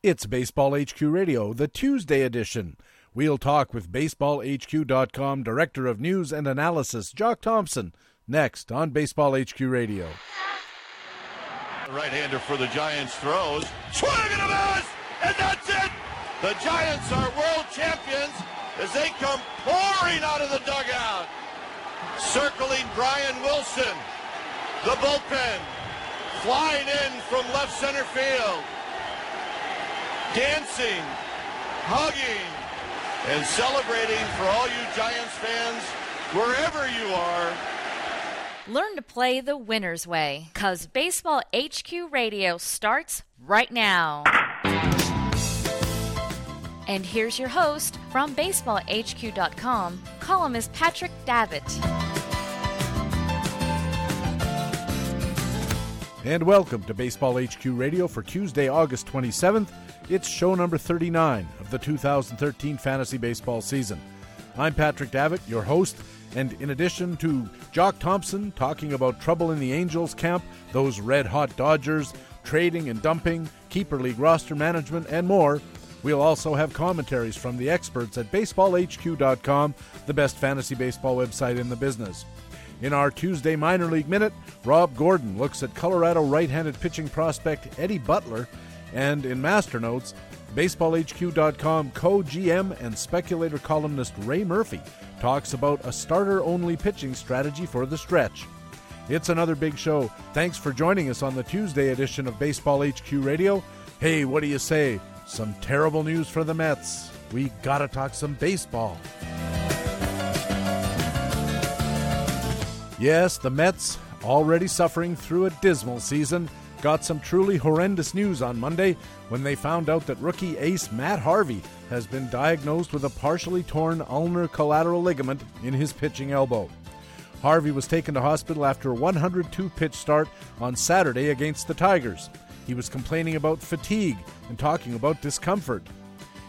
It's Baseball HQ Radio, the Tuesday edition. We'll talk with BaseballHQ.com Director of News and Analysis, Jock Thompson, next on Baseball HQ Radio. Right-hander for the Giants throws. Swing and a miss! And that's it! The Giants are world champions as they come pouring out of the dugout. Circling Brian Wilson. The bullpen flying in from left center field dancing, hugging, and celebrating for all you Giants fans wherever you are. Learn to play the winner's way, because Baseball HQ Radio starts right now. And here's your host from BaseballHQ.com, columnist Patrick Davitt. And welcome to Baseball HQ Radio for Tuesday, August 27th. It's show number 39 of the 2013 fantasy baseball season. I'm Patrick Davitt, your host, and in addition to Jock Thompson talking about trouble in the Angels camp, those red hot Dodgers, trading and dumping, keeper league roster management, and more, we'll also have commentaries from the experts at baseballhq.com, the best fantasy baseball website in the business. In our Tuesday Minor League Minute, Rob Gordon looks at Colorado right handed pitching prospect Eddie Butler and in Master Notes, BaseballHQ.com co GM and speculator columnist Ray Murphy talks about a starter only pitching strategy for the stretch. It's another big show. Thanks for joining us on the Tuesday edition of Baseball HQ Radio. Hey, what do you say? Some terrible news for the Mets. We gotta talk some baseball. Yes, the Mets, already suffering through a dismal season, got some truly horrendous news on Monday when they found out that rookie ace Matt Harvey has been diagnosed with a partially torn ulnar collateral ligament in his pitching elbow. Harvey was taken to hospital after a 102 pitch start on Saturday against the Tigers. He was complaining about fatigue and talking about discomfort.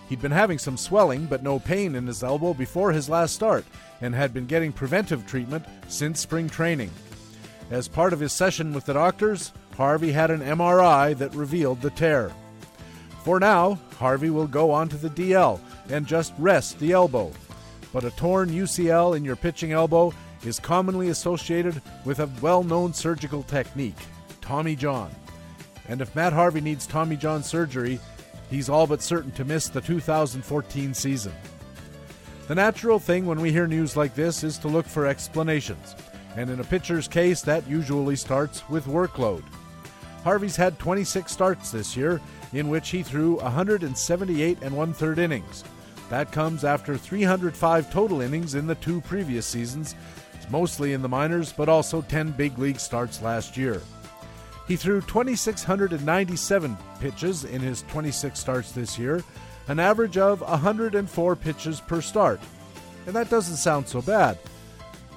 He'd been having some swelling but no pain in his elbow before his last start and had been getting preventive treatment since spring training. As part of his session with the doctors, Harvey had an MRI that revealed the tear. For now, Harvey will go on to the DL and just rest the elbow. But a torn UCL in your pitching elbow is commonly associated with a well known surgical technique, Tommy John. And if Matt Harvey needs Tommy John surgery, he's all but certain to miss the 2014 season. The natural thing when we hear news like this is to look for explanations, and in a pitcher's case, that usually starts with workload. Harvey's had 26 starts this year, in which he threw 178 and one third innings. That comes after 305 total innings in the two previous seasons, mostly in the minors, but also 10 big league starts last year. He threw 2,697 pitches in his 26 starts this year, an average of 104 pitches per start. And that doesn't sound so bad.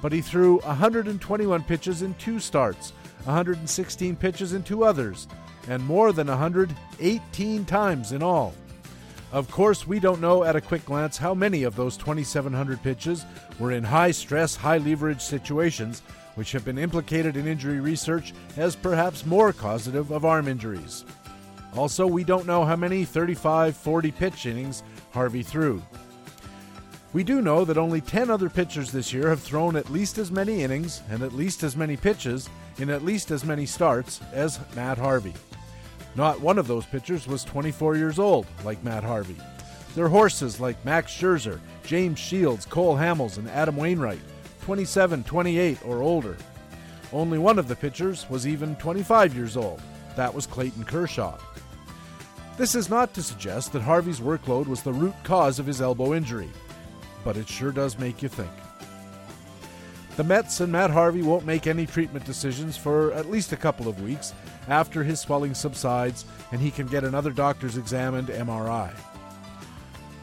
But he threw 121 pitches in two starts, 116 pitches in two others, and more than 118 times in all. Of course, we don't know at a quick glance how many of those 2,700 pitches were in high stress, high leverage situations, which have been implicated in injury research as perhaps more causative of arm injuries. Also, we don't know how many 35 40 pitch innings Harvey threw. We do know that only 10 other pitchers this year have thrown at least as many innings and at least as many pitches in at least as many starts as Matt Harvey. Not one of those pitchers was 24 years old, like Matt Harvey. They're horses like Max Scherzer, James Shields, Cole Hamels, and Adam Wainwright, 27, 28, or older. Only one of the pitchers was even 25 years old. That was Clayton Kershaw. This is not to suggest that Harvey's workload was the root cause of his elbow injury, but it sure does make you think. The Mets and Matt Harvey won't make any treatment decisions for at least a couple of weeks after his swelling subsides and he can get another doctor's exam and MRI.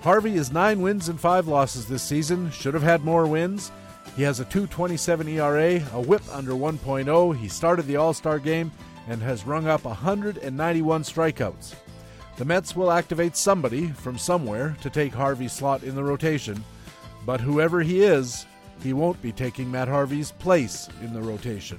Harvey is 9 wins and 5 losses this season, should have had more wins. He has a 227 ERA, a whip under 1.0. He started the All Star game and has rung up 191 strikeouts. The Mets will activate somebody from somewhere to take Harvey's slot in the rotation, but whoever he is, he won't be taking Matt Harvey's place in the rotation.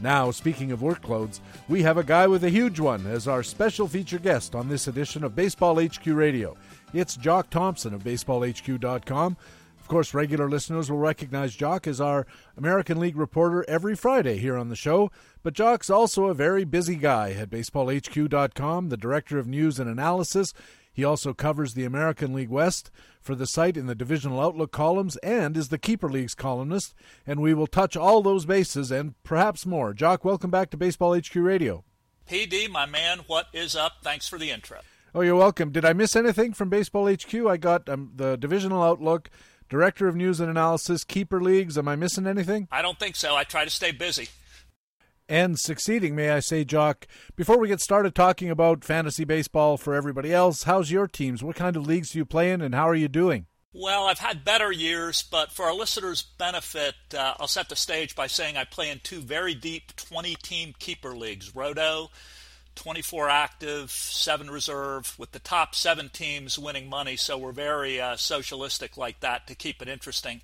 Now, speaking of workloads, we have a guy with a huge one as our special feature guest on this edition of Baseball HQ Radio. It's Jock Thompson of BaseballHQ.com. Of course, regular listeners will recognize Jock as our American League reporter every Friday here on the show, but Jock's also a very busy guy at BaseballHQ.com, the director of news and analysis. He also covers the American League West for the site in the Divisional Outlook columns and is the Keeper League's columnist. And we will touch all those bases and perhaps more. Jock, welcome back to Baseball HQ Radio. PD, my man, what is up? Thanks for the intro. Oh, you're welcome. Did I miss anything from Baseball HQ? I got um, the Divisional Outlook, Director of News and Analysis, Keeper Leagues. Am I missing anything? I don't think so. I try to stay busy and succeeding, may I say, Jock. Before we get started talking about fantasy baseball for everybody else, how's your teams? What kind of leagues do you play in, and how are you doing? Well, I've had better years, but for our listeners' benefit, uh, I'll set the stage by saying I play in two very deep 20 team keeper leagues Roto, 24 active, 7 reserve, with the top seven teams winning money, so we're very uh, socialistic like that to keep it interesting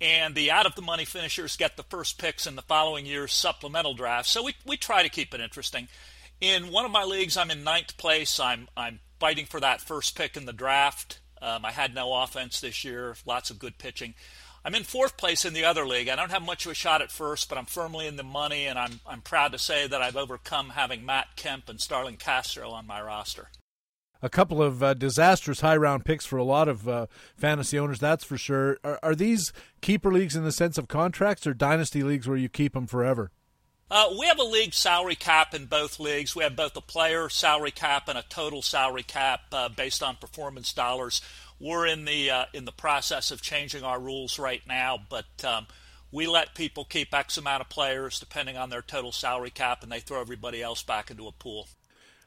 and the out of the money finishers get the first picks in the following year's supplemental draft. So we, we try to keep it interesting. In one of my leagues, I'm in ninth place. I'm I'm fighting for that first pick in the draft. Um, I had no offense this year, lots of good pitching. I'm in fourth place in the other league. I don't have much of a shot at first, but I'm firmly in the money, and I'm I'm proud to say that I've overcome having Matt Kemp and Starlin Castro on my roster a couple of uh, disastrous high round picks for a lot of uh, fantasy owners, that's for sure. Are, are, these keeper leagues in the sense of contracts or dynasty leagues where you keep them forever? Uh, we have a league salary cap in both leagues. We have both a player salary cap and a total salary cap uh, based on performance dollars. We're in the uh, in the process of changing our rules right now, but um, we let people keep X amount of players depending on their total salary cap, and they throw everybody else back into a pool.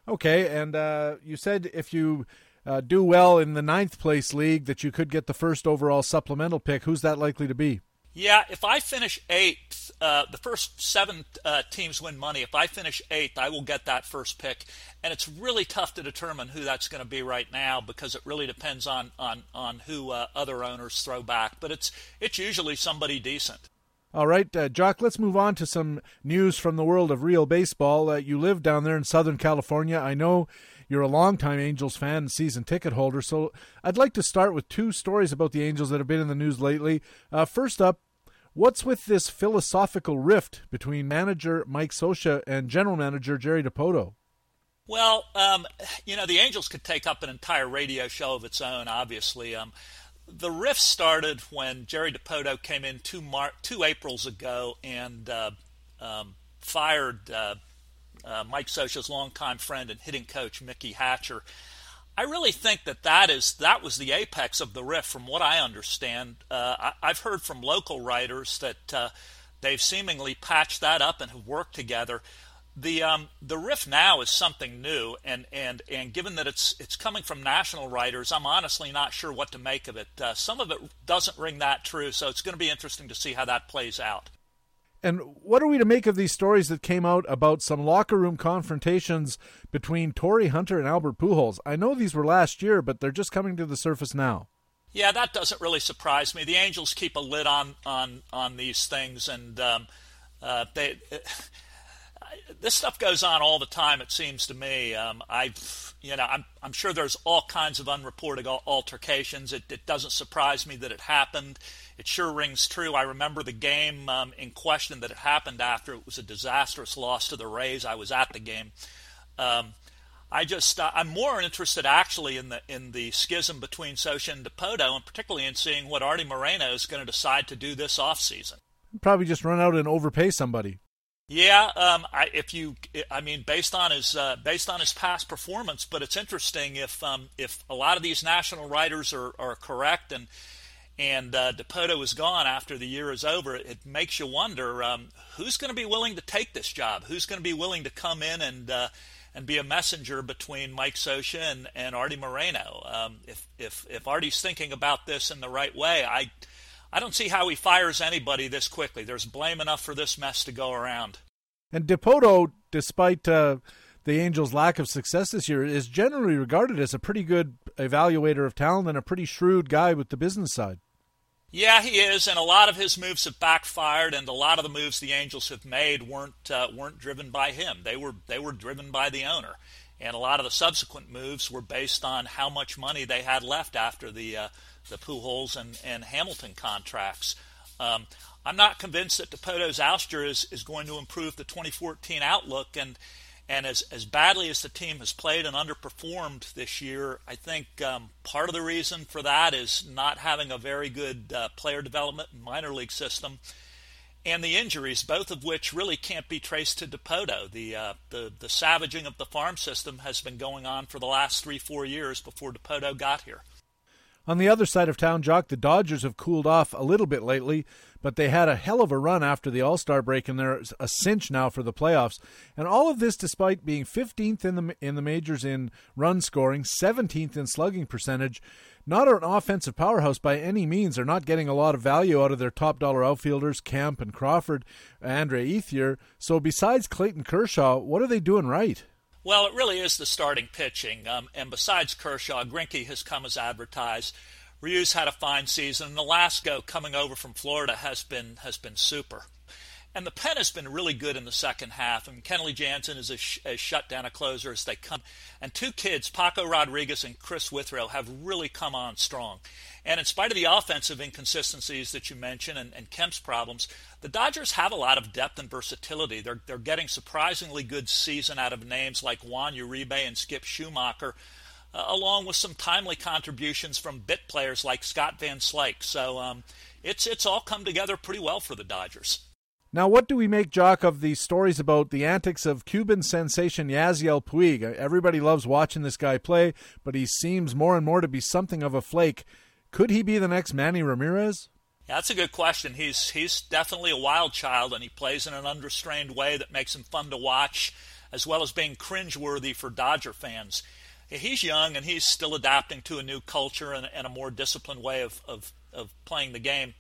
Okay, and uh, you said if you uh, do well in the ninth place league that you could get the first overall supplemental pick. Who's that likely to be? Yeah, if I finish eighth, uh, the first seven uh, teams win money. If I finish eighth, I will get that first pick, and it's really tough to determine who that's going to be right now because it really depends on on on who uh, other owners throw back. But it's it's usually somebody decent. All right, uh, Jock, let's move on to some news from the world of real baseball. Uh, you live down there in Southern California. I know you're a longtime Angels fan and season ticket holder, so I'd like to start with two stories about the Angels that have been in the news lately. Uh, first up, what's with this philosophical rift between manager Mike Scioscia and general manager Jerry Dipoto? Well, um, you know, the Angels could take up an entire radio show of its own, obviously. Um, the rift started when Jerry Dipoto came in two Mar- two Aprils ago and uh, um, fired uh, uh, Mike Scioscia's longtime friend and hitting coach Mickey Hatcher. I really think that that is that was the apex of the rift, from what I understand. Uh, I, have heard from local writers that uh, they've seemingly patched that up and have worked together the um, the riff now is something new, and, and, and given that it's it's coming from national writers, I'm honestly not sure what to make of it. Uh, some of it doesn't ring that true, so it's going to be interesting to see how that plays out. And what are we to make of these stories that came out about some locker room confrontations between Torii Hunter and Albert Pujols? I know these were last year, but they're just coming to the surface now. Yeah, that doesn't really surprise me. The Angels keep a lid on on on these things, and um, uh, they this stuff goes on all the time. It seems to me. Um, I, you know, I'm I'm sure there's all kinds of unreported altercations. It, it doesn't surprise me that it happened. It sure rings true. I remember the game um, in question that it happened after. It was a disastrous loss to the Rays. I was at the game. Um, I just uh, I'm more interested actually in the in the schism between Scioscia and Dipoto, and particularly in seeing what Arte Moreno is going to decide to do this off season. Probably just run out and overpay somebody. Yeah, um, I, if you, I mean, based on his uh, based on his past performance, but it's interesting if um, if a lot of these national writers are, are correct and and uh, Dipoto is gone after the year is over, it makes you wonder um, who's going to be willing to take this job, who's going to be willing to come in and uh, and be a messenger between Mike Scioscia and, and Arte Moreno. Um, if if if Arte's thinking about this in the right way, I I don't see how he fires anybody this quickly. There's blame enough for this mess to go around. And Dipoto, despite uh, the Angels' lack of success this year, is generally regarded as a pretty good evaluator of talent and a pretty shrewd guy with the business side. Yeah, he is, and a lot of his moves have backfired, and a lot of the moves the Angels have made weren't uh, weren't driven by him. They were they were driven by the owner, and a lot of the subsequent moves were based on how much money they had left after the uh, the Pujols and, and Hamilton contracts. Um, I'm not convinced that Dipoto's ouster is, is going to improve the 2014 outlook, and and as, as badly as the team has played and underperformed this year, I think um, part of the reason for that is not having a very good uh, player development and minor league system, and the injuries, both of which really can't be traced to Dipoto. The, uh, the the savaging of the farm system has been going on for the last three four years before Dipoto got here. On the other side of town, Jock, the Dodgers have cooled off a little bit lately, but they had a hell of a run after the All Star break, and they're a cinch now for the playoffs. And all of this despite being 15th in the in the majors in run scoring, 17th in slugging percentage. Not an offensive powerhouse by any means. They're not getting a lot of value out of their top dollar outfielders, Kemp and Crawford, Andre Ethier. So besides Clayton Kershaw, what are they doing right? Well, it really is the starting pitching. Um, and besides Kershaw, Greinke has come as advertised. Ryu's had a fine season, and Nolasco coming over from Florida has been has been super. And the pen has been really good in the second half. And Kenley Jansen is as, as shut down a closer as they come. And two kids, Paco Rodriguez and Chris Withrow, have really come on strong. And in spite of the offensive inconsistencies that you mentioned and, and Kemp's problems, the Dodgers have a lot of depth and versatility. They're, they're getting surprisingly good season out of names like Juan Uribe and Skip Schumaker. Uh, along with some timely contributions from bit players like Scott Van Slyke. So um, it's it's all come together pretty well for the Dodgers. Now, what do we make, Jock, of the stories about the antics of Cuban sensation Yasiel Puig? Everybody loves watching this guy play, but he seems more and more to be something of a flake. Could he be the next Manny Ramirez? That's a good question. He's he's definitely a wild child, and he plays in an unrestrained way that makes him fun to watch, as well as being cringeworthy for Dodger fans. He's young, and he's still adapting to a new culture and, and a more disciplined way of, of, of playing the game.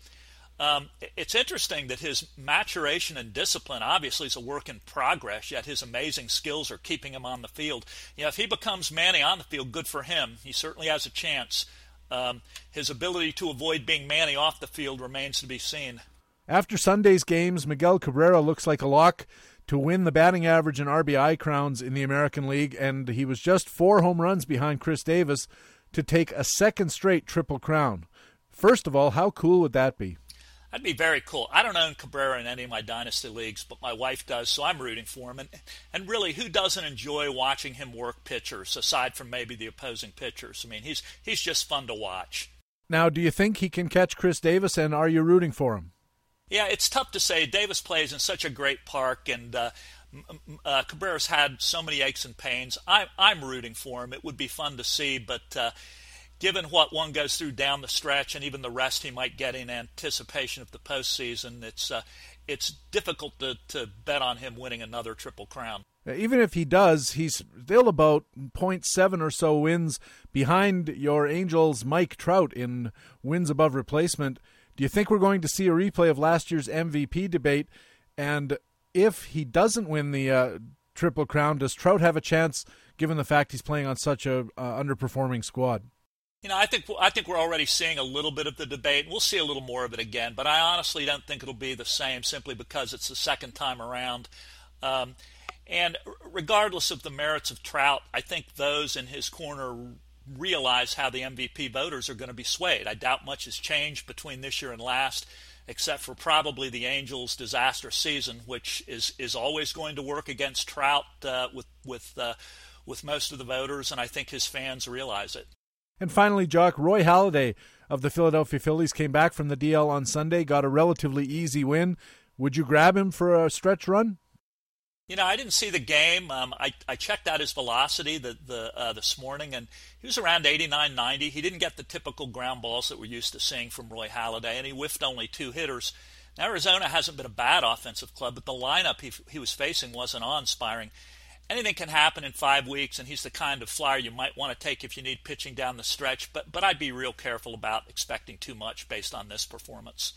Um, it's interesting that his maturation and discipline obviously is a work in progress, yet his amazing skills are keeping him on the field. You know, if he becomes Manny on the field, good for him. He certainly has a chance. Um, his ability to avoid being Manny off the field remains to be seen. After Sunday's games, Miguel Cabrera looks like a lock to win the batting average and RBI crowns in the American League, and he was just four home runs behind Chris Davis to take a second straight triple crown. First of all, how cool would that be? That'd be very cool. I don't own Cabrera in any of my dynasty leagues, but my wife does, so I'm rooting for him. And and really, who doesn't enjoy watching him work pitchers aside from maybe the opposing pitchers? I mean, he's he's just fun to watch. Now, do you think he can catch Chris Davis, and are you rooting for him? Yeah, it's tough to say. Davis plays in such a great park, and uh, uh, Cabrera's had so many aches and pains. I, I'm rooting for him. It would be fun to see, but. Uh, given what one goes through down the stretch and even the rest he might get in anticipation of the postseason, it's uh, it's difficult to, to bet on him winning another triple crown. Even if he does, he's still about 0.7 or so wins behind your Angels' Mike Trout in wins above replacement. Do you think we're going to see a replay of last year's MVP debate? And if he doesn't win the uh, triple crown, does Trout have a chance, given the fact he's playing on such a uh, underperforming squad? You know, I think I think we're already seeing a little bit of the debate. And we'll see a little more of it again, but I honestly don't think it'll be the same simply because it's the second time around. Um, and regardless of the merits of Trout, I think those in his corner realize how the MVP voters are going to be swayed. I doubt much has changed between this year and last, except for probably the Angels' disaster season, which is is always going to work against Trout uh, with with uh, with most of the voters, and I think his fans realize it. And finally, Jock, Roy Halladay of the Philadelphia Phillies came back from the DL on Sunday, got a relatively easy win. Would you grab him for a stretch run? You know, I didn't see the game. Um, I, I checked out his velocity the, the uh, this morning, and he was around 89, 90. He didn't get the typical ground balls that we're used to seeing from Roy Halladay, and he whiffed only two hitters. Now, Arizona hasn't been a bad offensive club, but the lineup he, he was facing wasn't awe-inspiring anything can happen in five weeks, and he's the kind of flyer you might want to take if you need pitching down the stretch. But but I'd be real careful about expecting too much based on this performance.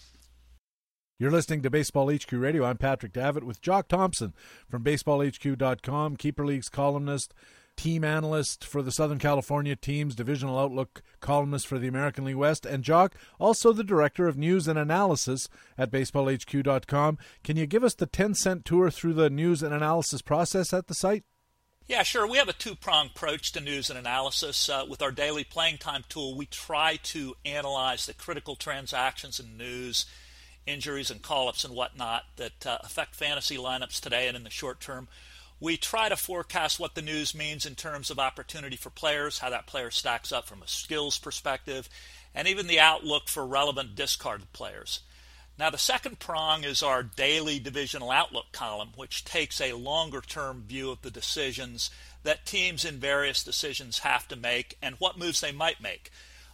You're listening to Baseball HQ Radio. I'm Patrick Davitt with Jock Thompson from BaseballHQ.com, Keeper League's columnist, team analyst for the Southern California teams, divisional outlook columnist for the American League West, and Jock, also the director of news and analysis at baseballhq.com. Can you give us the 10 cent tour through the news and analysis process at the site? Yeah, sure. We have a two pronged approach to news and analysis. Uh, with our daily playing time tool, we try to analyze the critical transactions and news, injuries, and call ups and whatnot that uh, affect fantasy lineups today and in the short term. We try to forecast what the news means in terms of opportunity for players, how that player stacks up from a skills perspective, and even the outlook for relevant discarded players. Now, the second prong is our daily divisional outlook column, which takes a longer term view of the decisions that teams in various decisions have to make and what moves they might make.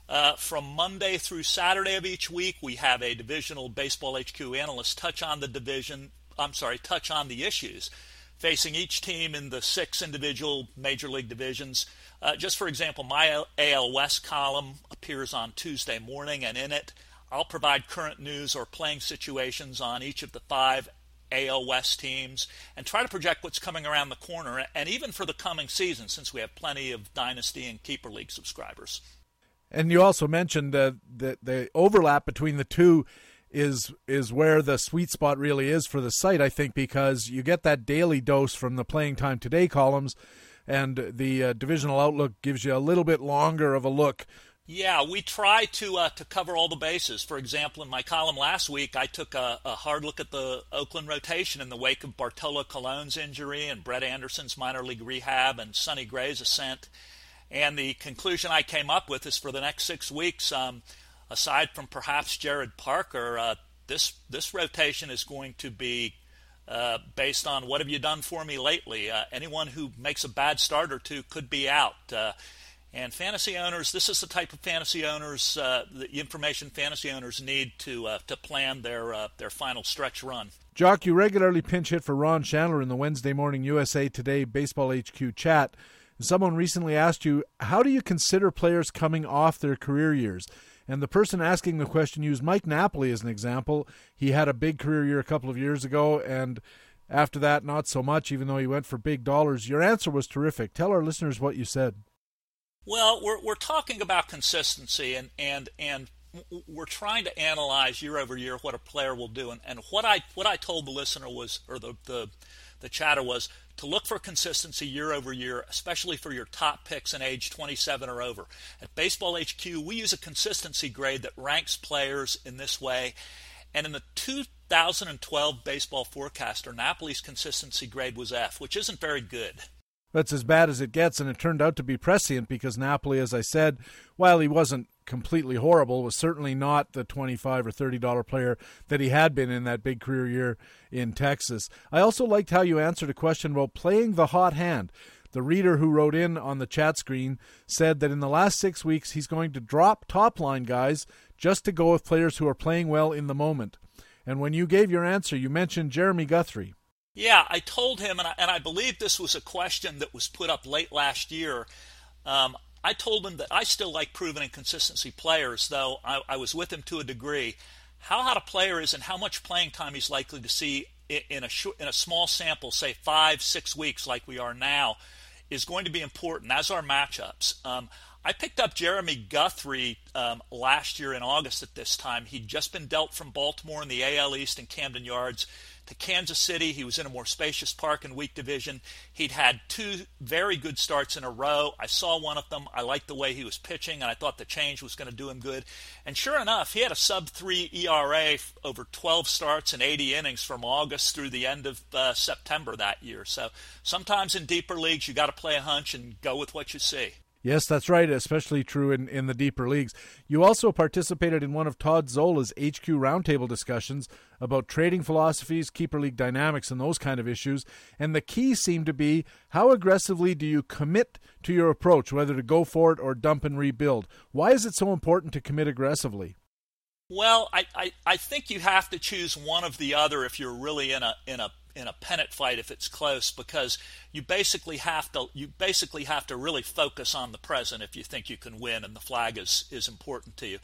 Uh, from Monday through Saturday of each week, we have a divisional Baseball HQ analyst touch on the division, I'm sorry, touch on the issues facing each team in the six individual major league divisions. Uh, just for example, my AL West column appears on Tuesday morning, and in it, I'll provide current news or playing situations on each of the five AL West teams and try to project what's coming around the corner, and even for the coming season, since we have plenty of Dynasty and Keeper League subscribers. And you also mentioned uh, the the overlap between the two is is where the sweet spot really is for the site. I think because you get that daily dose from the playing time today columns, and the uh, divisional outlook gives you a little bit longer of a look. Yeah, we try to uh, to cover all the bases. For example, in my column last week, I took a, a, hard look at the Oakland rotation in the wake of Bartolo Colon's injury and Brett Anderson's minor league rehab and Sonny Gray's ascent. And the conclusion I came up with is for the next six weeks, um, aside from perhaps Jarrod Parker, uh, this this rotation is going to be uh, based on what have you done for me lately. Uh, anyone who makes a bad start or two could be out. Uh, and fantasy owners, this is the type of fantasy owners, uh, the information fantasy owners need to uh, to plan their their final stretch run. Jock, you regularly pinch hit for Ron Shandler in the Wednesday morning USA Today Baseball HQ chat. Someone recently asked you, how do you consider players coming off their career years? And the person asking the question used Mike Napoli as an example. He had a big career year a couple of years ago, and after that, not so much, even though he went for big dollars. Your answer was terrific. Tell our listeners what you said. Well, we're, we're talking about consistency, and, and, and we're trying to analyze year over year what a player will do. And, and what I what I told the listener was, or the, the the chatter was, to look for consistency year over year, especially for your top picks in age 27 or over. At Baseball HQ, we use a consistency grade that ranks players in this way. And in the 2012 Baseball Forecaster, Napoli's consistency grade was F, which isn't very good. That's as bad as it gets, and it turned out to be prescient because Napoli, as I said, while he wasn't completely horrible, was certainly not the twenty-five or thirty dollar player that he had been in that big career year in Texas. I also liked how you answered a question about playing the hot hand. The reader who wrote in on the chat screen said that in the last six weeks he's going to drop top line guys just to go with players who are playing well in the moment. And when you gave your answer, you mentioned Jeremy Guthrie. Yeah, I told him, and I, and I believe this was a question that was put up late last year. Um, I told him that I still like proven and consistency players, though I, I, was with him to a degree. How hot a player is and how much playing time he's likely to see in a in a small sample, say five, six weeks, like we are now, is going to be important. As are matchups. Um, I picked up Jeremy Guthrie um, last year in August at this time. He'd just been dealt from Baltimore in the AL East and Camden Yards to Kansas City. He was in a more spacious park and weak division. He'd had two very good starts in a row. I saw one of them. I liked the way he was pitching, and I thought the change was going to do him good. And sure enough, he had a sub three ERA over 12 starts and 80 innings from August through the end of uh, September that year. So sometimes in deeper leagues, you got to play a hunch and go with what you see. Yes, that's right, especially true in, in the deeper leagues. You also participated in one of Todd Zola's HQ roundtable discussions about trading philosophies, keeper league dynamics, and those kind of issues. And the key seemed to be how aggressively do you commit to your approach, whether to go for it or dump and rebuild? Why is it so important to commit aggressively? Well, I, I, I think you have to choose one of the other if you're really in a in a in a pennant fight if it's close because you basically have to you basically have to really focus on the present if you think you can win and the flag is is important to you.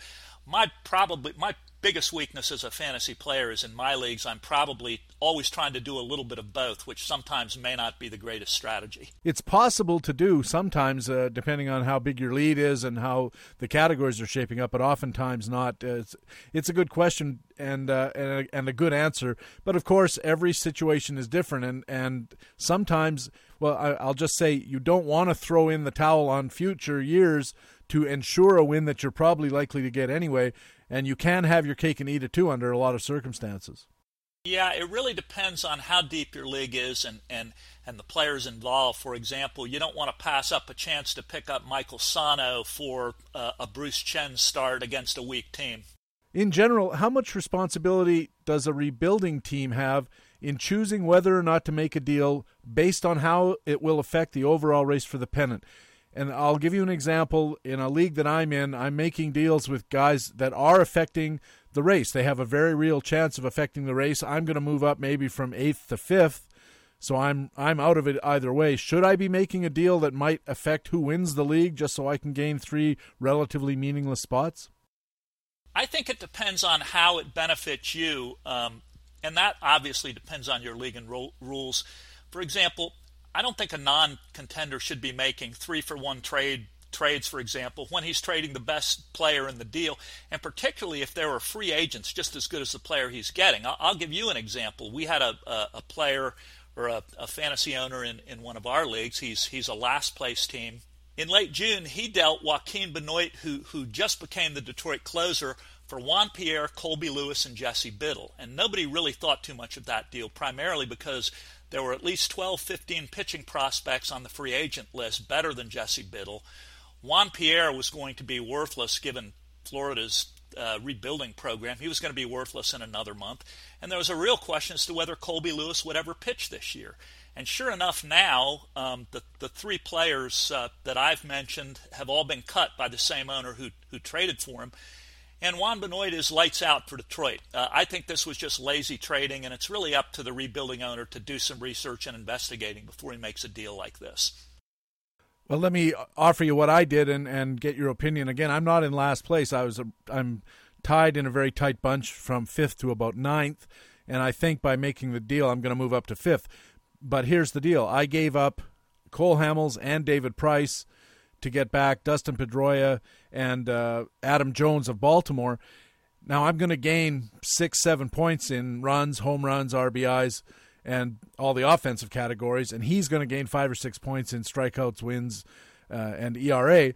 My probably my biggest weakness as a fantasy player is in my leagues, I'm probably always trying to do a little bit of both, which sometimes may not be the greatest strategy. It's possible to do sometimes, uh, depending on how big your lead is and how the categories are shaping up, but oftentimes not. Uh, it's, it's a good question and, uh, and, a, and a good answer. But of course, every situation is different, and, and sometimes, well, I, I'll just say you don't want to throw in the towel on future years to ensure a win that you're probably likely to get anyway and you can have your cake and eat it too under a lot of circumstances. Yeah, it really depends on how deep your league is and, and, and the players involved. For example, you don't want to pass up a chance to pick up Michael Sano for uh, a Bruce Chen start against a weak team. In general, how much responsibility does a rebuilding team have in choosing whether or not to make a deal based on how it will affect the overall race for the pennant? And I'll give you an example. In a league that I'm in, I'm making deals with guys that are affecting the race. They have a very real chance of affecting the race. I'm going to move up maybe from eighth to fifth, so I'm I'm out of it either way. Should I be making a deal that might affect who wins the league just so I can gain three relatively meaningless spots? I think it depends on how it benefits you, um, and that obviously depends on your league and ro- rules. For example, I don't think a non-contender should be making three for one trade trades, for example, when he's trading the best player in the deal, and particularly if there are free agents just as good as the player he's getting. I'll, I'll give you an example. We had a, a, a player or a, a, fantasy owner in, in one of our leagues. He's he's a last place team. In late June, he dealt Joaquin Benoit, who who just became the Detroit closer, for Juan Pierre, Colby Lewis, and Jesse Biddle. And nobody really thought too much of that deal, primarily because there were at least 12, 15 pitching prospects on the free agent list better than Jesse Biddle. Juan Pierre was going to be worthless given Florida's uh, rebuilding program. He was going to be worthless in another month. And there was a real question as to whether Colby Lewis would ever pitch this year. And sure enough, now um, the, the three players uh, that I've mentioned have all been cut by the same owner who, who traded for him. And Juan Benoit is lights out for Detroit. Uh, I think this was just lazy trading, and it's really up to the rebuilding owner to do some research and investigating before he makes a deal like this. Well, let me offer you what I did and, and get your opinion. Again, I'm not in last place. I was a, I'm tied in a very tight bunch from fifth to about ninth, and I think by making the deal, I'm going to move up to fifth. But here's the deal: I gave up Cole Hamels and David Price to get back Dustin Pedroia and uh, Adam Jones of Baltimore. Now I'm going to gain six, seven points in runs, home runs, RBIs, and all the offensive categories, and he's going to gain five or six points in strikeouts, wins, uh, and ERA.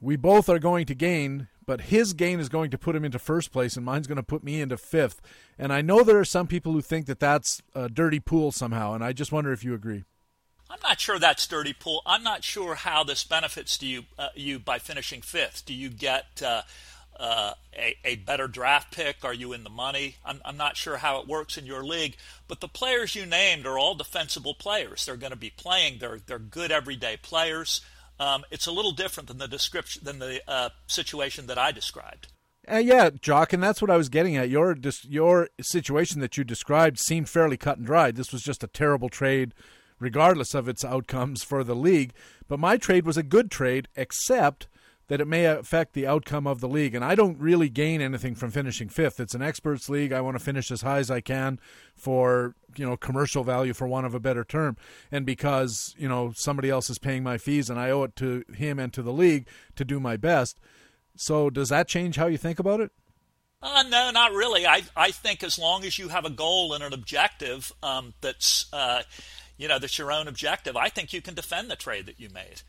We both are going to gain, but his gain is going to put him into first place, and mine's going to put me into fifth. And I know there are some people who think that that's a dirty pool somehow, and I just wonder if you agree. I'm not sure that's dirty pool. I'm not sure how this benefits to you uh, you by finishing fifth. Do you get uh, uh, a, a, better draft pick? Are you in the money? I'm, I'm, not sure how it works in your league, but the players you named are all defensible players. They're going to be playing. They're they're good everyday players. Um, it's a little different than the description than the uh, situation that I described. Uh, yeah, Jock, and that's what I was getting at. Your your situation that you described seemed fairly cut and dried. This was just a terrible trade regardless of its outcomes for the league. But my trade was a good trade, except that it may affect the outcome of the league. And I don't really gain anything from finishing fifth. It's an experts league. I want to finish as high as I can for, you know, commercial value for want of a better term. And because, you know, somebody else is paying my fees and I owe it to him and to the league to do my best. So does that change how you think about it? Uh, no, not really. I I think as long as you have a goal and an objective um, that's uh, you know, that's your own objective, I think you can defend the trade that you made.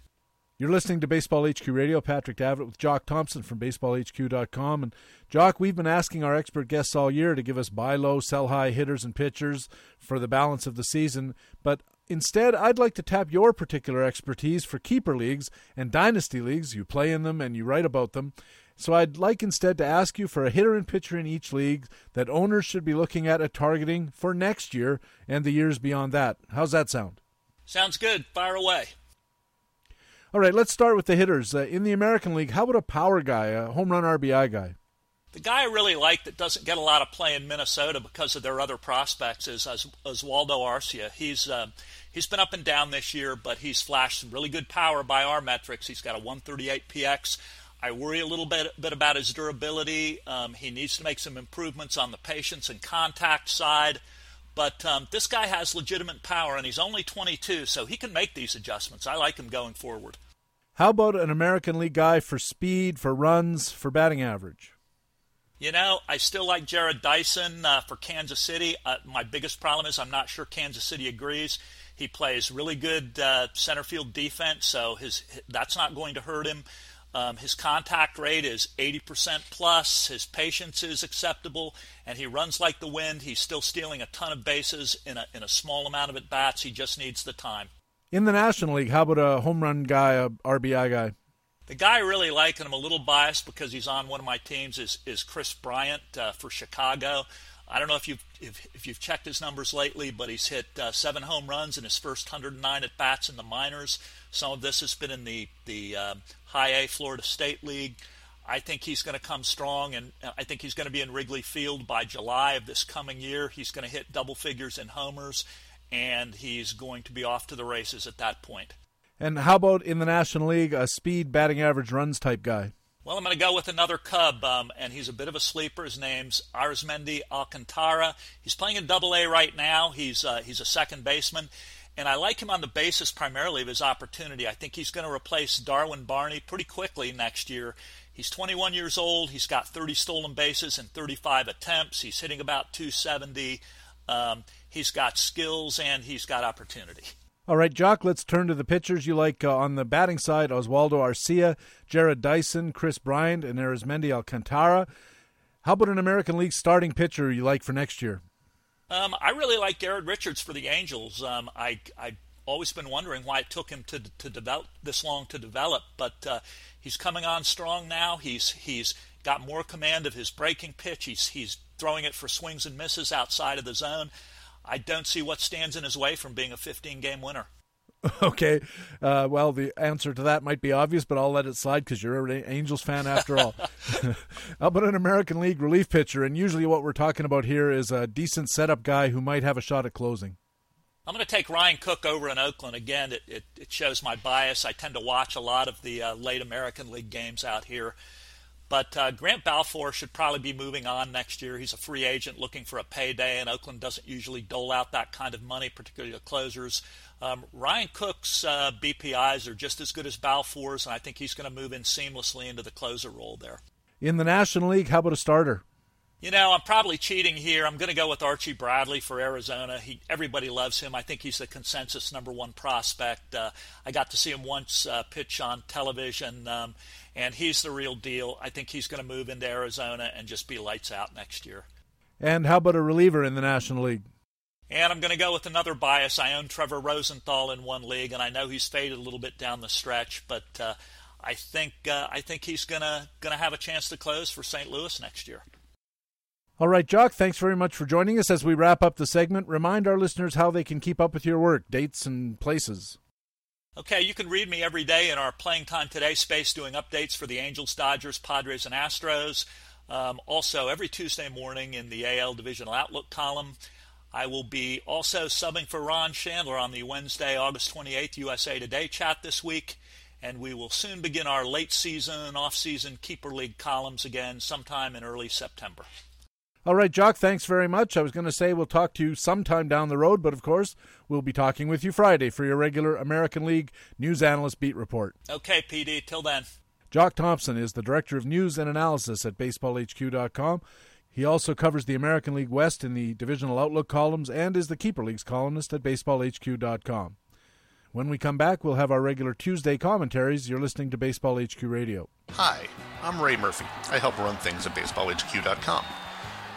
You're listening to Baseball HQ Radio. Patrick Davitt with Jock Thompson from BaseballHQ.com. And Jock, we've been asking our expert guests all year to give us buy low, sell high hitters and pitchers for the balance of the season. But instead, I'd like to tap your particular expertise for keeper leagues and dynasty leagues. You play in them and you write about them. So I'd like instead to ask you for a hitter and pitcher in each league that owners should be looking at at targeting for next year and the years beyond that. How's that sound? Sounds good. Fire away. All right, let's start with the hitters. Uh, in the American League, how about a power guy, a home run RBI guy? The guy I really like that doesn't get a lot of play in Minnesota because of their other prospects is Oswaldo Arcia. He's uh, he's been up and down this year, but he's flashed some really good power by our metrics. He's got a 138 PX. I worry a little bit, bit about his durability. Um, he needs to make some improvements on the patience and contact side. But um, this guy has legitimate power, and he's only 22, so he can make these adjustments. I like him going forward. How about an American League guy for speed, for runs, for batting average? You know, I still like Jarrod Dyson uh, for Kansas City. Uh, my biggest problem is I'm not sure Kansas City agrees. He plays really good uh, center field defense, so his that's not going to hurt him. Um, his contact rate is 80% plus. His patience is acceptable, and he runs like the wind. He's still stealing a ton of bases in a, in a small amount of at bats. He just needs the time. In the National League, how about a home run guy, a RBI guy? The guy I really like, and I'm a little biased because he's on one of my teams, is, is Kris Bryant uh, for Chicago. I don't know if you've if, if, you've checked his numbers lately, but he's hit uh, seven home runs in his first 109 at bats in the minors. Some of this has been in the the um, High A Florida State League. I think he's going to come strong, and I think he's going to be in Wrigley Field by July of this coming year. He's going to hit double figures in homers, and he's going to be off to the races at that point. And how about in the National League, a speed, batting average, runs type guy? Well, I'm going to go with another Cub, um, and he's a bit of a sleeper. His name's Arismendy Alcantara. He's playing in Double A right now. He's uh, he's a second baseman, and I like him on the basis primarily of his opportunity. I think he's going to replace Darwin Barney pretty quickly next year. He's 21 years old. He's got 30 stolen bases and 35 attempts. He's hitting about 270. Um, he's got skills and he's got opportunity. All right, Jock, let's turn to the pitchers you like uh, on the batting side Oswaldo Arcia, Jarrod Dyson, Kris Bryant, and Arismendy Alcantara. How about an American League starting pitcher you like for next year? Um, I really like Garrett Richards for the Angels. Um, I I always been wondering why it took him to to develop this long to develop, but uh, he's coming on strong now. He's he's got more command of his breaking pitch. He's he's throwing it for swings and misses outside of the zone. I don't see what stands in his way from being a 15 game winner. Okay. Uh, well, the answer to that might be obvious, but I'll let it slide because you're an Angels fan after all. How about an American League relief pitcher? And usually what we're talking about here is a decent setup guy who might have a shot at closing. I'm going to take Ryan Cook over in Oakland. Again, it, it, it shows my bias. I tend to watch a lot of the uh, late American League games out here. But uh, Grant Balfour should probably be moving on next year. He's a free agent looking for a payday, and Oakland doesn't usually dole out that kind of money, particularly to closers. Um, Ryan Cook's uh, BPIs are just as good as Balfour's, and I think he's going to move in seamlessly into the closer role there. In the National League, how about a starter? You know, I'm probably cheating here. I'm going to go with Archie Bradley for Arizona. He, everybody loves him. I think he's the consensus number one prospect. Uh, I got to see him once uh, pitch on television. Um, and he's the real deal. I think he's going to move into Arizona and just be lights out next year. And how about a reliever in the National League? And I'm going to go with another bias. I own Trevor Rosenthal in one league, and I know he's faded a little bit down the stretch, but uh, I think uh, I think he's going to going to have a chance to close for St. Louis next year. All right, Jock, thanks very much for joining us. As we wrap up the segment, remind our listeners how they can keep up with your work, dates, and places. Okay, you can read me every day in our Playing Time Today space doing updates for the Angels, Dodgers, Padres, and Astros. Um, also, every Tuesday morning in the AL Divisional Outlook column. I will be also subbing for Ron Shandler on the Wednesday, August 28th USA Today chat this week. And we will soon begin our late season, off season Keeper League columns again sometime in early September. All right, Jock, thanks very much. I was going to say we'll talk to you sometime down the road, but of course, we'll be talking with you Friday for your regular American League News Analyst Beat Report. Okay, PD. Till then. Jock Thompson is the Director of News and Analysis at BaseballHQ.com. He also covers the American League West in the Divisional Outlook columns and is the Keeper League's columnist at BaseballHQ.com. When we come back, we'll have our regular Tuesday commentaries. You're listening to Baseball HQ Radio. Hi, I'm Ray Murphy. I help run things at BaseballHQ.com.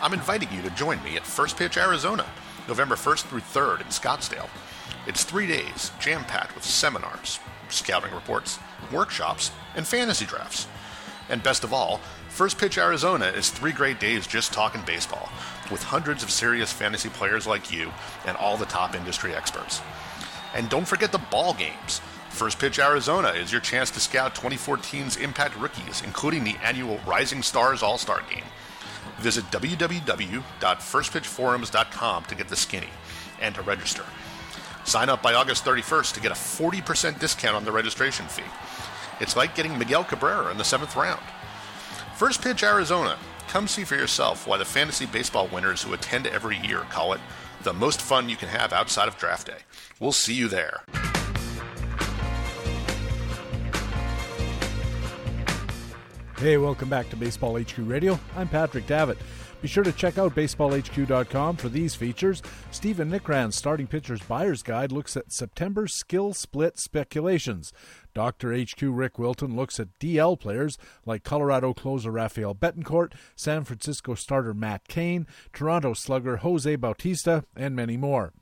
I'm inviting you to join me at First Pitch Arizona, November 1st through 3rd in Scottsdale. It's three days, jam packed with seminars, scouting reports, workshops, and fantasy drafts. And best of all, First Pitch Arizona is three great days just talking baseball, with hundreds of serious fantasy players like you and all the top industry experts. And don't forget the ball games. First Pitch Arizona is your chance to scout 2014's Impact Rookies, including the annual Rising Stars All Star Game. Visit www.firstpitchforums.com to get the skinny and to register. Sign up by August 31st to get a 40% discount on the registration fee. It's like getting Miguel Cabrera in the seventh round. First Pitch Arizona. Come see for yourself why the fantasy baseball winners who attend every year call it the most fun you can have outside of draft day. We'll see you there. Hey, welcome back to Baseball HQ Radio. I'm Patrick Davitt. Be sure to check out baseballhq.com for these features. Stephen Nickrand's starting pitchers buyer's guide looks at September skill split speculations. Dr. HQ Rick Wilton looks at DL players like Colorado closer Rafael Betancourt, San Francisco starter Matt Cain, Toronto slugger Jose Bautista, and many more.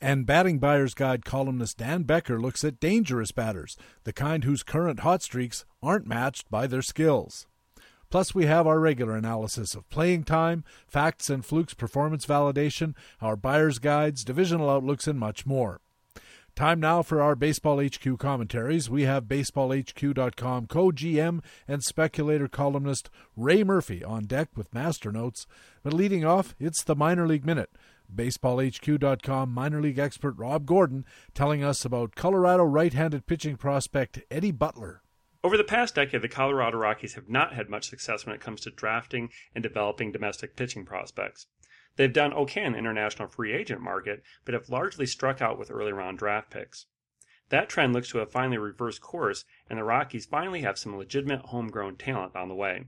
And Batting Buyer's Guide columnist Dan Becker looks at dangerous batters, the kind whose current hot streaks aren't matched by their skills. Plus, we have our regular analysis of playing time, facts and flukes performance validation, our buyer's guides, divisional outlooks, and much more. Time now for our Baseball HQ commentaries. We have BaseballHQ.com co GM and speculator columnist Ray Murphy on deck with master notes. But leading off, it's the Minor League Minute. BaseballHQ.com minor league expert Rob Gordon telling us about Colorado right handed pitching prospect Eddie Butler. Over the past decade, the Colorado Rockies have not had much success when it comes to drafting and developing domestic pitching prospects. They've done okay in the international free agent market, but have largely struck out with early round draft picks. That trend looks to have finally reversed course, and the Rockies finally have some legitimate homegrown talent on the way.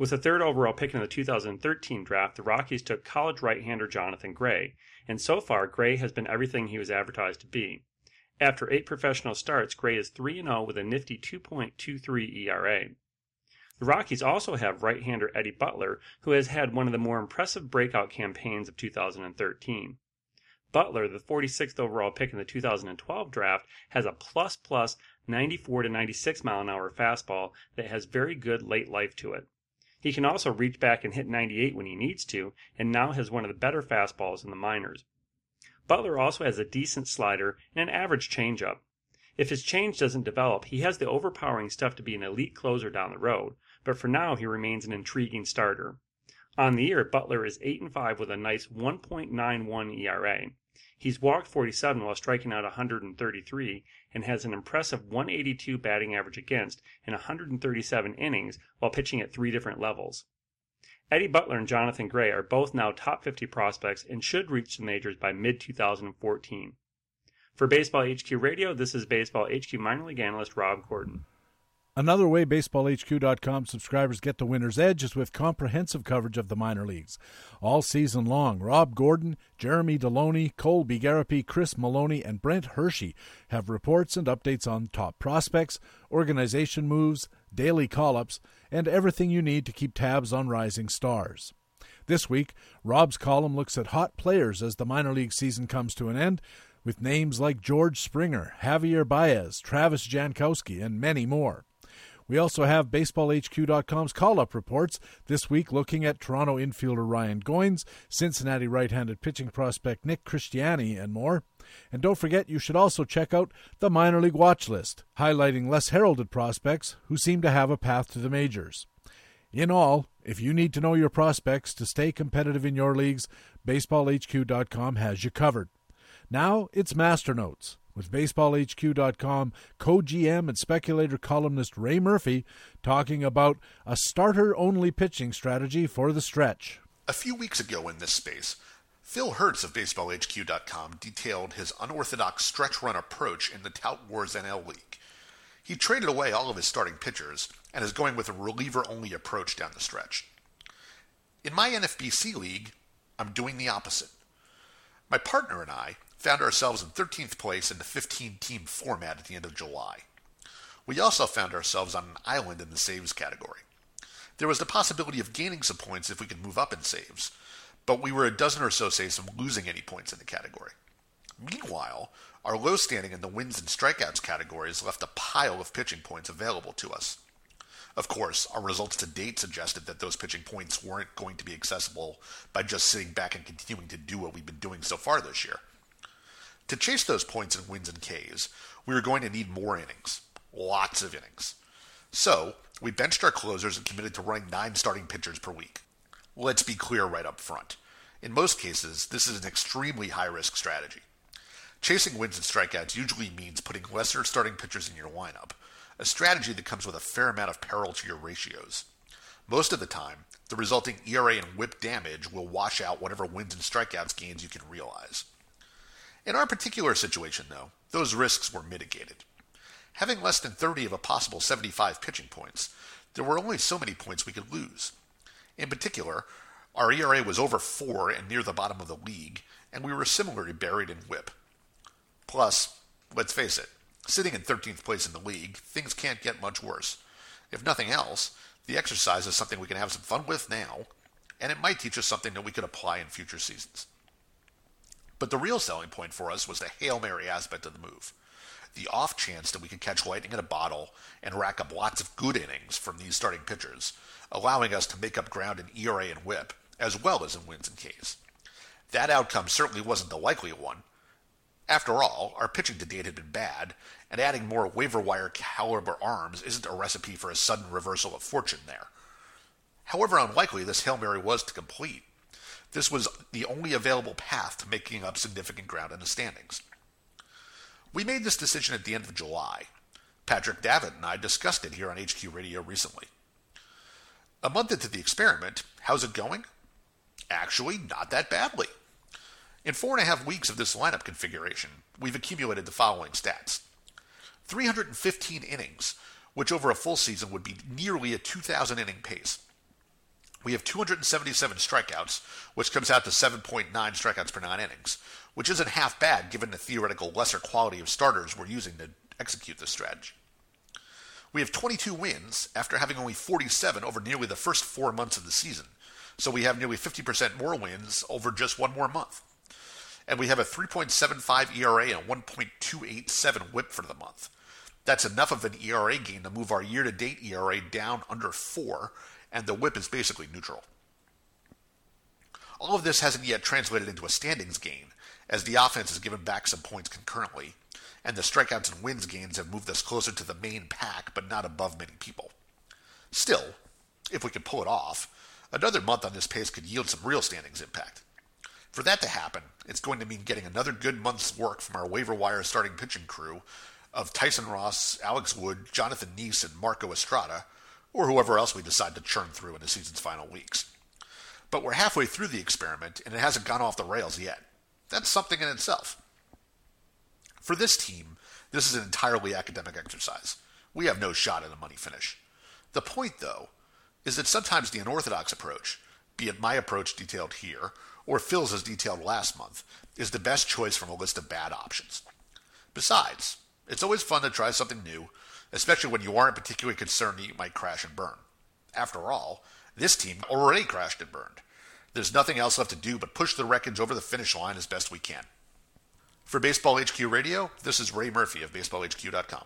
With the third overall pick in the 2013 draft, the Rockies took college right hander Jonathan Gray, and so far, Gray has been everything he was advertised to be. After eight professional starts, Gray is 3 0 with a nifty 2.23 ERA. The Rockies also have right hander Eddie Butler, who has had one of the more impressive breakout campaigns of 2013. Butler, the 46th overall pick in the 2012 draft, has a plus plus 94 to 96 mile an hour fastball that has very good late life to it. He can also reach back and hit 98 when he needs to, and now has one of the better fastballs in the minors. Butler also has a decent slider and an average changeup. If his change doesn't develop, he has the overpowering stuff to be an elite closer down the road, but for now he remains an intriguing starter. On the year, Butler is 8 and 5 with a nice 1.91 ERA. He's walked 47 while striking out 133 and has an impressive 182 batting average against in 137 innings while pitching at three different levels. Eddie Butler and Jonathan Gray are both now top 50 prospects and should reach the majors by mid 2014. For Baseball HQ Radio, this is Baseball HQ minor league analyst Rob Gordon. Another way BaseballHQ.com subscribers get the winner's edge is with comprehensive coverage of the minor leagues. All season long, Rob Gordon, Jeremy Deloney, Cole Bigarapy, Chris Mallonee, and Brent Hershey have reports and updates on top prospects, organization moves, daily call ups, and everything you need to keep tabs on rising stars. This week, Rob's column looks at hot players as the minor league season comes to an end, with names like George Springer, Javier Baez, Travis Jankowski, and many more. We also have BaseballHQ.com's call up reports this week looking at Toronto infielder Ryan Goins, Cincinnati right handed pitching prospect Nick Christiani, and more. And don't forget, you should also check out the minor league watch list, highlighting less heralded prospects who seem to have a path to the majors. In all, if you need to know your prospects to stay competitive in your leagues, BaseballHQ.com has you covered. Now it's Master Notes with BaseballHQ.com co GM and speculator columnist Ray Murphy talking about a starter only pitching strategy for the stretch. A few weeks ago in this space, Phil Hertz of BaseballHQ.com detailed his unorthodox stretch run approach in the Tout Wars NL League. He traded away all of his starting pitchers and is going with a reliever only approach down the stretch. In my NFBC league, I'm doing the opposite. My partner and I found ourselves in 13th place in the 15 team format at the end of July. We also found ourselves on an island in the saves category. There was the possibility of gaining some points if we could move up in saves, but we were a dozen or so saves from losing any points in the category. Meanwhile, our low standing in the wins and strikeouts categories left a pile of pitching points available to us. Of course, our results to date suggested that those pitching points weren't going to be accessible by just sitting back and continuing to do what we've been doing so far this year. To chase those points in wins and Ks, we were going to need more innings. Lots of innings. So, we benched our closers and committed to running nine starting pitchers per week. Let's be clear right up front. In most cases, this is an extremely high risk strategy. Chasing wins and strikeouts usually means putting lesser starting pitchers in your lineup, a strategy that comes with a fair amount of peril to your ratios. Most of the time, the resulting ERA and whip damage will wash out whatever wins and strikeouts gains you can realize. In our particular situation, though, those risks were mitigated. Having less than 30 of a possible 75 pitching points, there were only so many points we could lose. In particular, our ERA was over 4 and near the bottom of the league, and we were similarly buried in whip. Plus, let's face it, sitting in 13th place in the league, things can't get much worse. If nothing else, the exercise is something we can have some fun with now, and it might teach us something that we could apply in future seasons. But the real selling point for us was the Hail Mary aspect of the move. The off chance that we could catch lightning in a bottle and rack up lots of good innings from these starting pitchers, allowing us to make up ground in ERA and whip, as well as in wins and Ks. That outcome certainly wasn't the likely one. After all, our pitching to date had been bad, and adding more waiver wire caliber arms isn't a recipe for a sudden reversal of fortune there. However unlikely this Hail Mary was to complete, this was the only available path to making up significant ground in the standings. We made this decision at the end of July. Patrick Davitt and I discussed it here on HQ Radio recently. A month into the experiment, how's it going? Actually, not that badly. In four and a half weeks of this lineup configuration, we've accumulated the following stats 315 innings, which over a full season would be nearly a 2,000 inning pace. We have 277 strikeouts, which comes out to 7.9 strikeouts per nine innings, which isn't half bad given the theoretical lesser quality of starters we're using to execute this strategy. We have 22 wins after having only 47 over nearly the first four months of the season, so we have nearly 50% more wins over just one more month. And we have a 3.75 ERA and 1.287 whip for the month. That's enough of an ERA gain to move our year to date ERA down under 4, and the whip is basically neutral. All of this hasn't yet translated into a standings gain, as the offense has given back some points concurrently, and the strikeouts and wins gains have moved us closer to the main pack, but not above many people. Still, if we can pull it off, another month on this pace could yield some real standings impact. For that to happen, it's going to mean getting another good month's work from our waiver wire starting pitching crew of Tyson Ross, Alex Wood, Jonathan Niese, and Marco Estrada, or whoever else we decide to churn through in the season's final weeks. But we're halfway through the experiment, and it hasn't gone off the rails yet. That's something in itself. For this team, this is an entirely academic exercise. We have no shot at a money finish. The point, though, is that sometimes the unorthodox approach, be it my approach detailed here, or Phil's as detailed last month, is the best choice from a list of bad options. Besides, it's always fun to try something new, especially when you aren't particularly concerned that you might crash and burn. After all, this team already crashed and burned. There's nothing else left to do but push the wreckage over the finish line as best we can. For Baseball HQ Radio, this is Ray Murphy of BaseballHQ.com.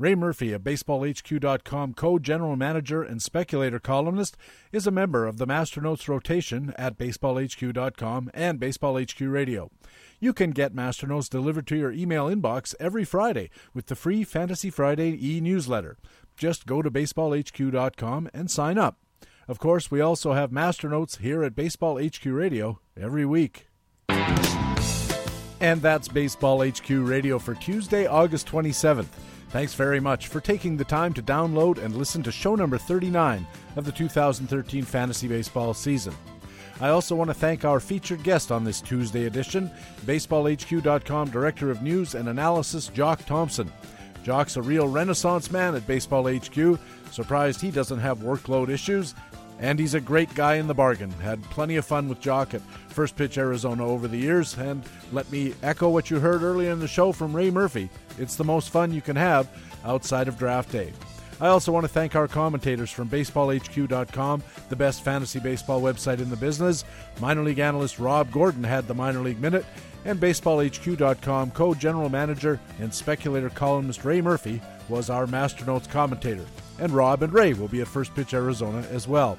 Ray Murphy of BaseballHQ.com, co general manager and speculator columnist, is a member of the Masternotes rotation at BaseballHQ.com and BaseballHQ Radio. You can get Masternotes delivered to your email inbox every Friday with the free Fantasy Friday e newsletter. Just go to baseballhq.com and sign up. Of course, we also have Masternotes here at Baseball HQ Radio every week. And that's Baseball HQ Radio for Tuesday, August 27th. Thanks very much for taking the time to download and listen to show number 39 of the 2013 fantasy baseball season. I also want to thank our featured guest on this Tuesday edition, BaseballHQ.com Director of News and Analysis, Jock Thompson. Jock's a real renaissance man at Baseball HQ, surprised he doesn't have workload issues, and he's a great guy in the bargain. Had plenty of fun with Jock at First Pitch Arizona over the years, and let me echo what you heard earlier in the show from Ray Murphy. It's the most fun you can have outside of draft day. I also want to thank our commentators from BaseballHQ.com, the best fantasy baseball website in the business. Minor league analyst Rob Gordon had the Minor League Minute, and BaseballHQ.com co general manager and speculator columnist Ray Murphy was our Masternotes commentator. And Rob and Ray will be at First Pitch Arizona as well.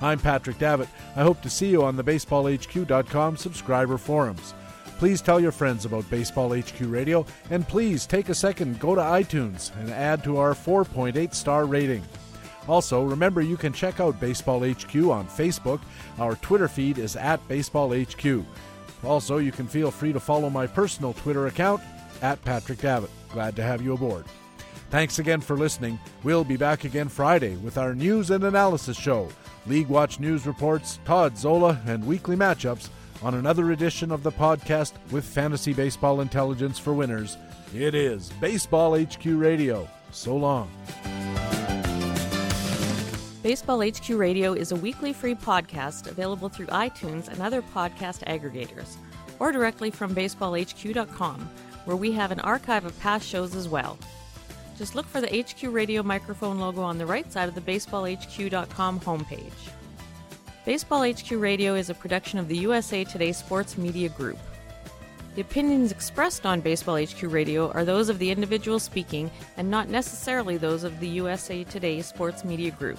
I'm Patrick Davitt. I hope to see you on the BaseballHQ.com subscriber forums. Please tell your friends about Baseball HQ Radio, and please take a second, go to iTunes, and add to our 4.8 star rating. Also, remember you can check out Baseball HQ on Facebook. Our Twitter feed is at Baseball HQ. Also, you can feel free to follow my personal Twitter account at Patrick Davitt. Glad to have you aboard. Thanks again for listening. We'll be back again Friday with our news and analysis show, League Watch news reports, Todd Zola, and weekly matchups on another edition of the podcast with fantasy baseball intelligence for winners. It is Baseball HQ Radio. So long. Baseball HQ Radio is a weekly free podcast available through iTunes and other podcast aggregators, or directly from baseballhq.com, where we have an archive of past shows as well. Just look for the HQ Radio microphone logo on the right side of the baseballhq.com homepage. Baseball HQ Radio is a production of the USA Today Sports Media Group. The opinions expressed on Baseball HQ Radio are those of the individual speaking and not necessarily those of the USA Today Sports Media Group.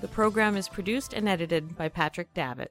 The program is produced and edited by Patrick Davitt.